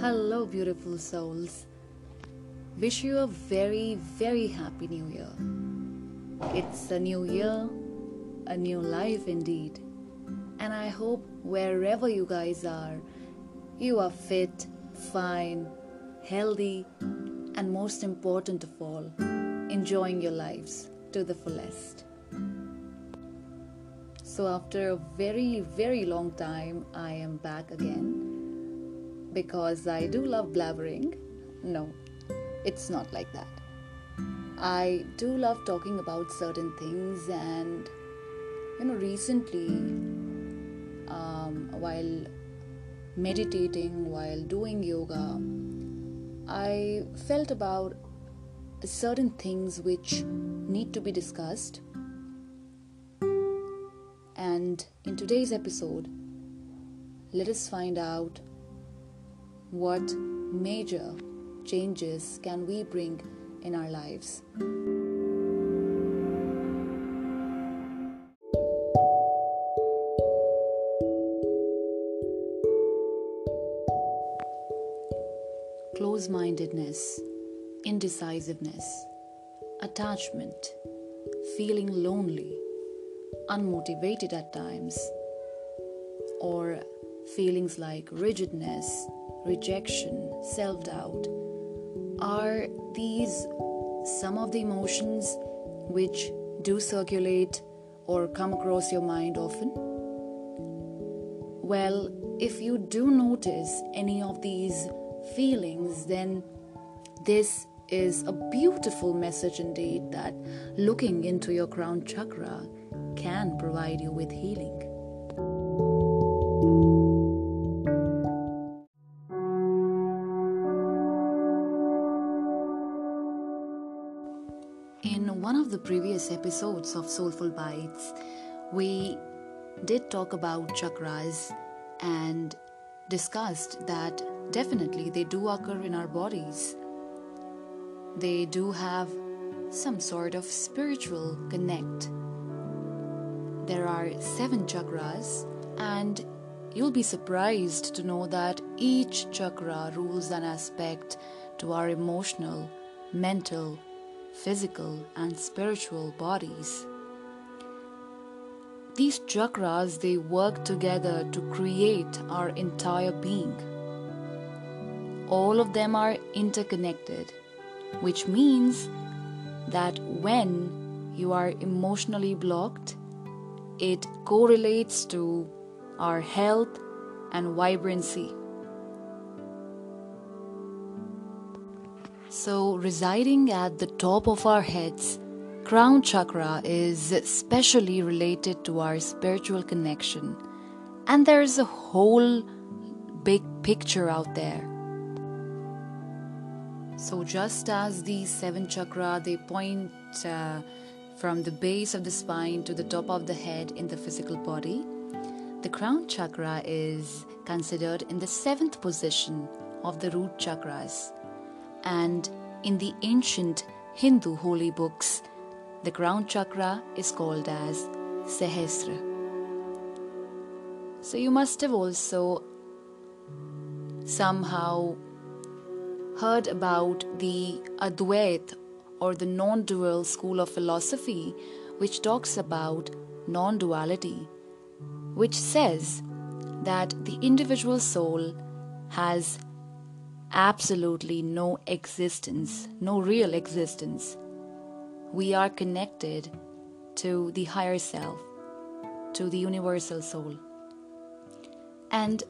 Hello, beautiful souls. Wish you a very, very happy new year. It's a new year, a new life indeed. And I hope wherever you guys are, you are fit, fine, healthy, and most important of all, enjoying your lives to the fullest. So, after a very, very long time, I am back again because I do love blabbering. No, it's not like that. I do love talking about certain things, and you know, recently, um, while meditating, while doing yoga, I felt about certain things which need to be discussed. And in today's episode, let us find out what major changes can we bring in our lives. Close mindedness, indecisiveness, attachment, feeling lonely, unmotivated at times, or feelings like rigidness, rejection, self doubt. Are these some of the emotions which do circulate or come across your mind often? Well, if you do notice any of these feelings, then this is a beautiful message indeed that looking into your crown chakra can provide you with healing. The previous episodes of Soulful Bites, we did talk about chakras and discussed that definitely they do occur in our bodies. They do have some sort of spiritual connect. There are seven chakras, and you'll be surprised to know that each chakra rules an aspect to our emotional, mental, physical, and spiritual bodies. These chakras they work together to create our entire being. All of them are interconnected, which means that when you are emotionally blocked, it correlates to our health and vibrancy. So, residing at the top of our heads, crown chakra is specially related to our spiritual connection. And there's a whole big picture out there. So, just as these seven chakra they point uh, from the base of the spine to the top of the head in the physical body, the crown chakra is considered in the seventh position of the root chakras and in the ancient Hindu holy books, the crown chakra is called as Sahasra. So you must have also somehow heard about the Advait or the non dual school of philosophy, which talks about non duality, which says that the individual soul has absolutely no existence, no real existence. We are connected to the higher self, to the universal soul. And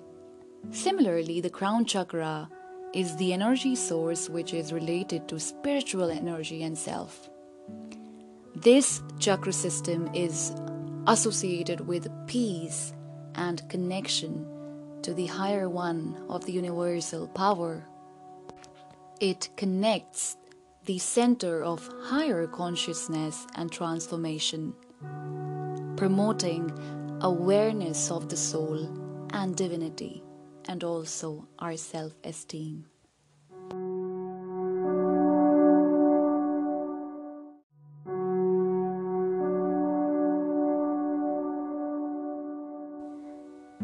similarly, the crown chakra is the energy source which is related to spiritual energy and self. This chakra system is associated with peace and connection to the higher one of the universal power. It connects the center of higher consciousness and transformation, promoting awareness of the soul and divinity, and also our self esteem.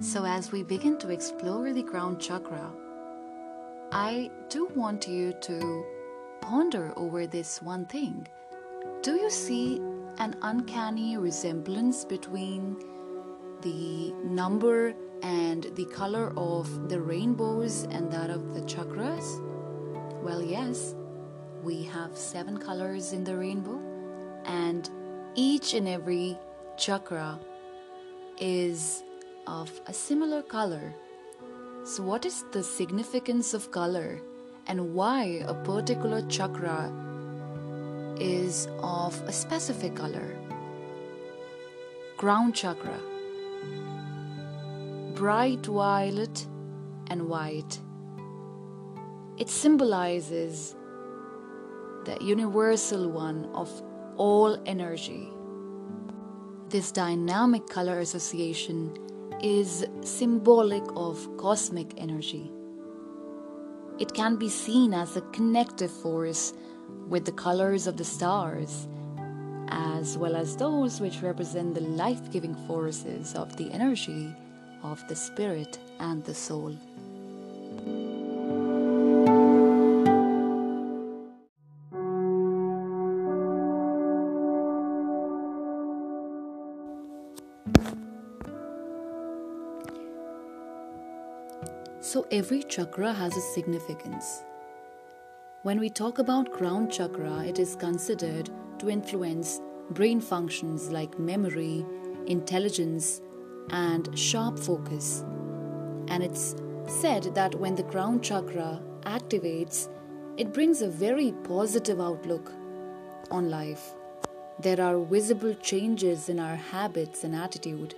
So, as we begin to explore the crown chakra, I do want you to ponder over this one thing. Do you see an uncanny resemblance between the number and the color of the rainbows and that of the chakras? Well, yes, we have seven colors in the rainbow, and each and every chakra is of a similar color. So, what is the significance of color and why a particular chakra is of a specific color? Crown chakra bright violet and white. It symbolizes the universal one of all energy. This dynamic color association is symbolic of cosmic energy. It can be seen as a connective force with the colors of the stars, as well as those which represent the life giving forces of the energy of the spirit and the soul. Every chakra has a significance. When we talk about crown chakra, it is considered to influence brain functions like memory, intelligence, and sharp focus. And it's said that when the crown chakra activates, it brings a very positive outlook on life. There are visible changes in our habits and attitude.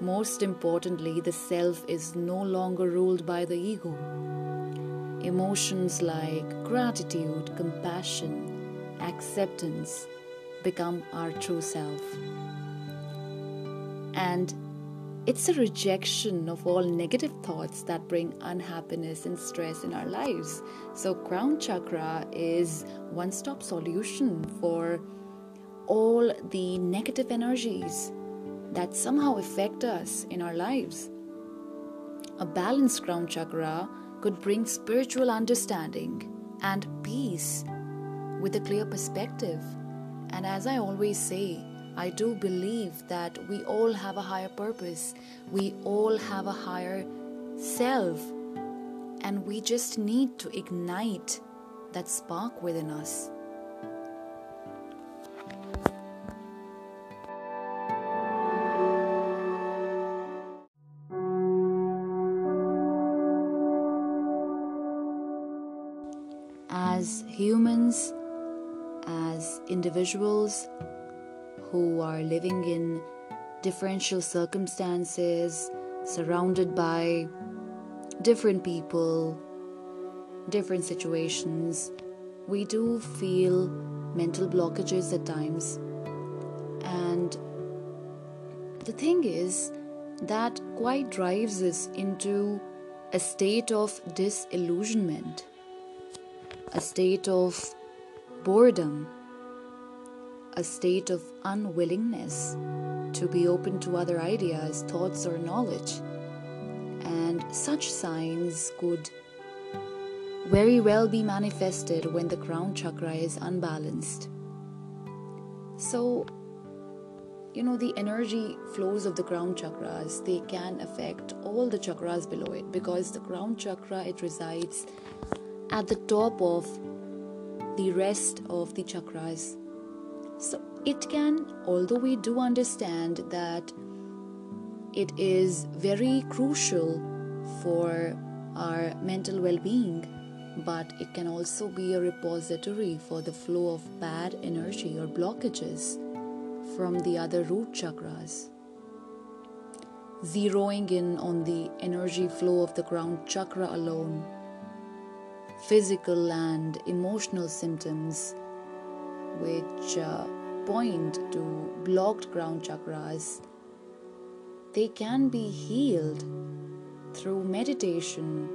Most importantly, the self is no longer ruled by the ego. Emotions like gratitude, compassion, acceptance become our true self and it's a rejection of all negative thoughts that bring unhappiness and stress in our lives. So, crown chakra is one stop solution for all the negative energies that somehow affect us in our lives. A balanced crown chakra could bring spiritual understanding and peace with a clear perspective. And as I always say, I do believe that we all have a higher purpose, we all have a higher self, and we just need to ignite that spark within us. Individuals, who are living in differential circumstances, surrounded by different people, different situations, we do feel mental blockages at times. And the thing is, that quite drives us into a state of disillusionment, a state of boredom a state of unwillingness to be open to other ideas, thoughts, or knowledge. And such signs could very well be manifested when the crown chakra is unbalanced. So, you know, the energy flows of the crown chakras, they can affect all the chakras below it because the crown chakra it resides at the top of the rest of the chakras so it can, although we do understand that it is very crucial for our mental well being, but it can also be a repository for the flow of bad energy or blockages from the other root chakras. Zeroing in on the energy flow of the crown chakra alone, physical and emotional symptoms which uh, point to blocked crown chakras, they can be healed through meditation,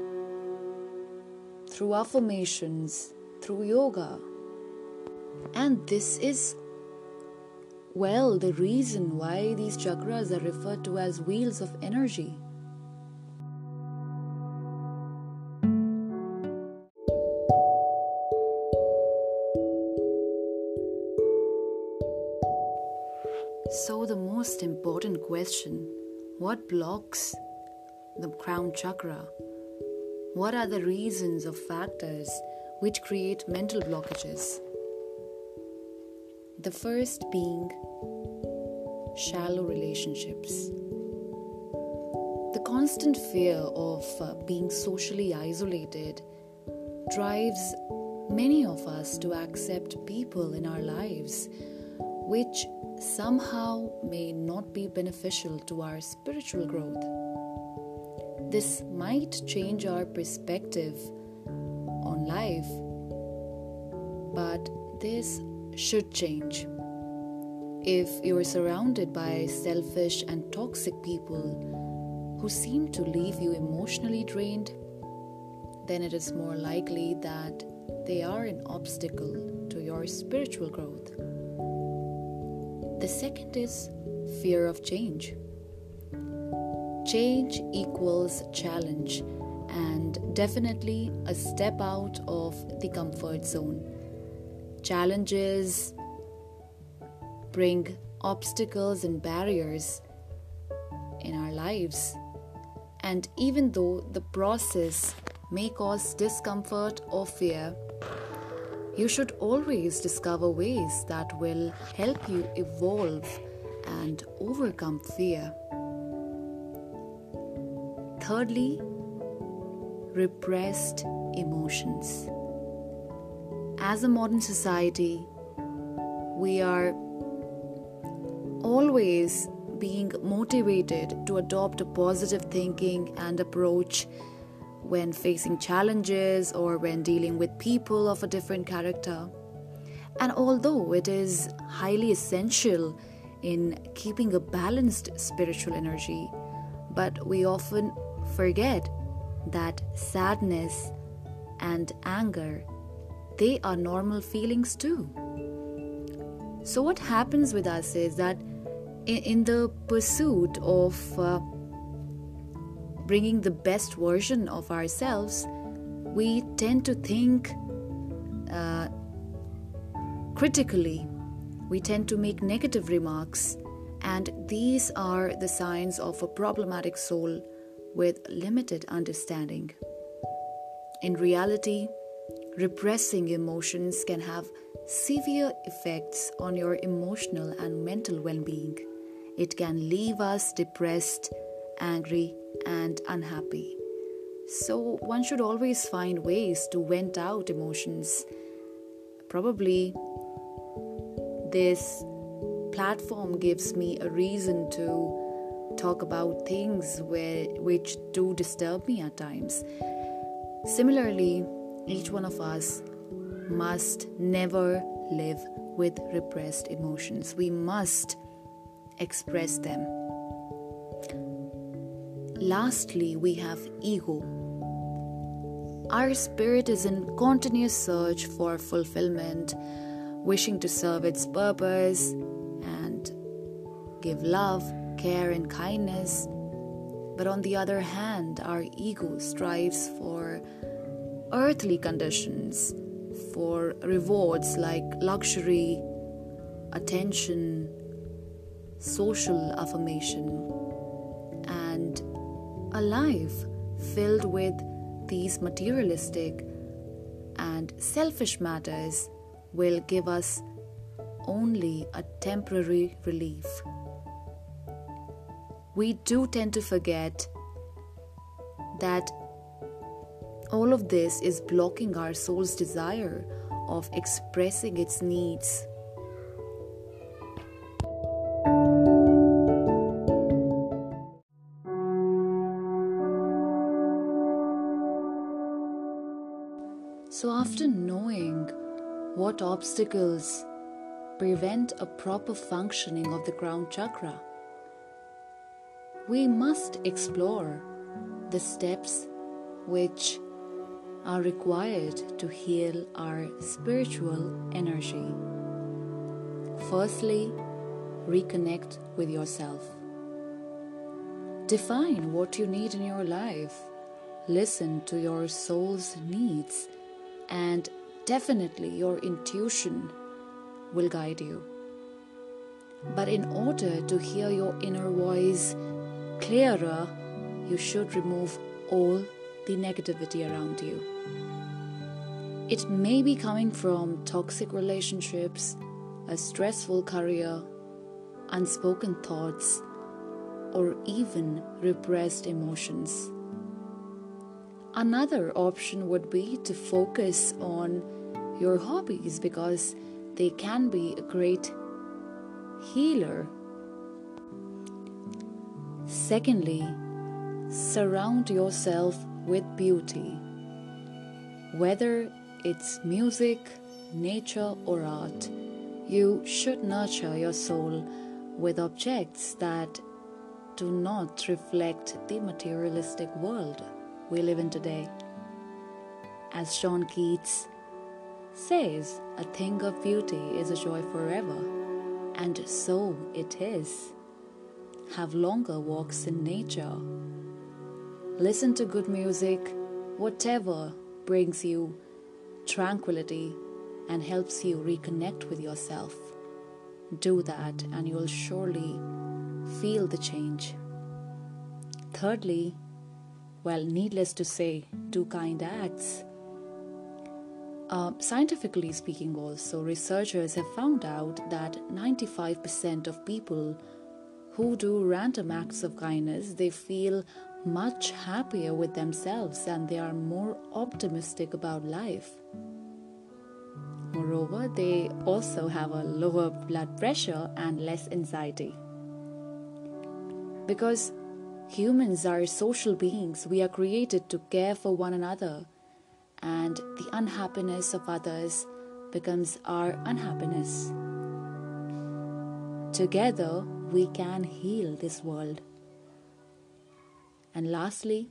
through affirmations, through yoga. And this is, well, the reason why these chakras are referred to as wheels of energy. So, the most important question what blocks the crown chakra? What are the reasons or factors which create mental blockages? The first being shallow relationships. The constant fear of uh, being socially isolated drives many of us to accept people in our lives which somehow may not be beneficial to our spiritual growth. This might change our perspective on life, but this should change. If you're surrounded by selfish and toxic people who seem to leave you emotionally drained, then it is more likely that they are an obstacle to your spiritual growth. The second is fear of change. Change equals challenge and definitely a step out of the comfort zone. Challenges bring obstacles and barriers in our lives. And even though the process may cause discomfort or fear, you should always discover ways that will help you evolve and overcome fear. Thirdly, repressed emotions. As a modern society, we are always being motivated to adopt a positive thinking and approach when facing challenges or when dealing with people of a different character. And although it is highly essential in keeping a balanced spiritual energy, but we often forget that sadness and anger they are normal feelings too so what happens with us is that in, the pursuit of uh, bringing the best version of ourselves we tend to think uh, critically we tend to make negative remarks and these are the signs of a problematic soul with limited understanding. In reality, repressing emotions can have severe effects on your emotional and mental well being. It can leave us depressed, angry, and unhappy. So, one should always find ways to vent out emotions. Probably, this platform gives me a reason to talk about things where, which do disturb me at times. Similarly, each one of us must never live with repressed emotions. We must express them. Lastly, we have ego. Our spirit is in continuous search for fulfillment, wishing to serve its purpose and give love care and kindness. But on the other hand, our ego strives for earthly conditions, for rewards like luxury, attention, social affirmation, a life filled with these materialistic and selfish matters will give us only a temporary relief we do tend to forget that all of this is blocking our soul's desire of expressing its needs. So, after knowing what obstacles prevent a proper functioning of the crown chakra, we must explore the steps which are required to heal our spiritual energy. Firstly, reconnect with yourself. Define what you need in your life. Listen to your soul's needs, and definitely your intuition will guide you. But in order to hear your inner voice clearer, you should remove all the negativity around you. It may be coming from toxic relationships, a stressful career, unspoken thoughts, or even repressed emotions. Another option would be to focus on your hobbies because they can be a great healer. Secondly, surround yourself with beauty. Whether it's music, nature, or art, you should nurture your soul with objects that do not reflect the materialistic world we live in today. As John Keats says, a thing of beauty is a joy forever, and so it is. Have longer walks in nature. Listen to good music, whatever brings you tranquility and helps you reconnect with yourself. Do that, and you'll surely feel the change. Thirdly, well, needless to say, do kind acts. Uh, scientifically speaking, also, researchers have found out that 95% of people who do random acts of kindness they feel much happier with themselves and they are more optimistic about life. Moreover, they also have a lower blood pressure and less anxiety. Because humans are social beings, we are created to care for one another, and the unhappiness of others becomes our unhappiness. Together, we can heal this world. And lastly,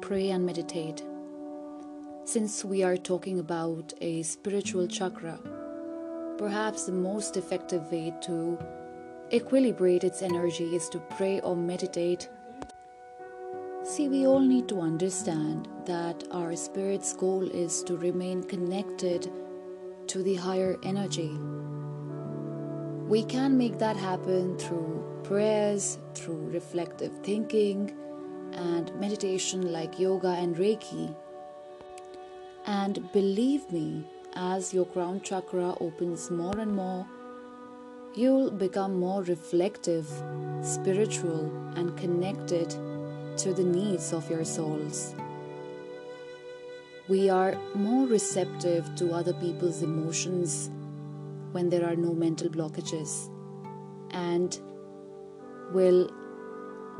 pray and meditate. Since we are talking about a spiritual chakra, perhaps the most effective way to equilibrate its energy is to pray or meditate. See, we all need to understand that our spirit's goal is to remain connected to the higher energy. We can make that happen through prayers, through reflective thinking, and meditation like yoga and Reiki. And believe me, as your crown chakra opens more and more, you'll become more reflective, spiritual, and connected to the needs of your souls. We are more receptive to other people's emotions when there are no mental blockages. And will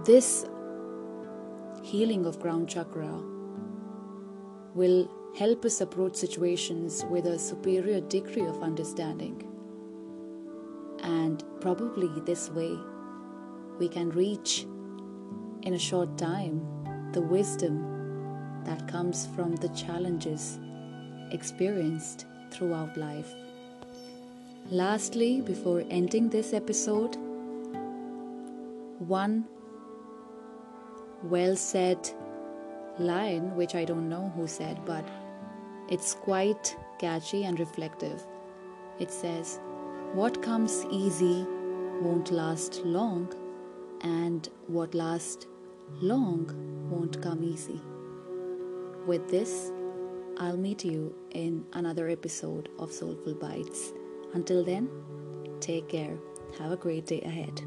this healing of crown chakra will help us approach situations with a superior degree of understanding. And probably this way, we can reach in a short time the wisdom that comes from the challenges experienced throughout life. Lastly, before ending this episode, one well said line, which I don't know who said, but it's quite catchy and reflective. It says, What comes easy won't last long, and what lasts long won't come easy. With this, I'll meet you in another episode of Soulful Bites. Until then, take care. Have a great day ahead.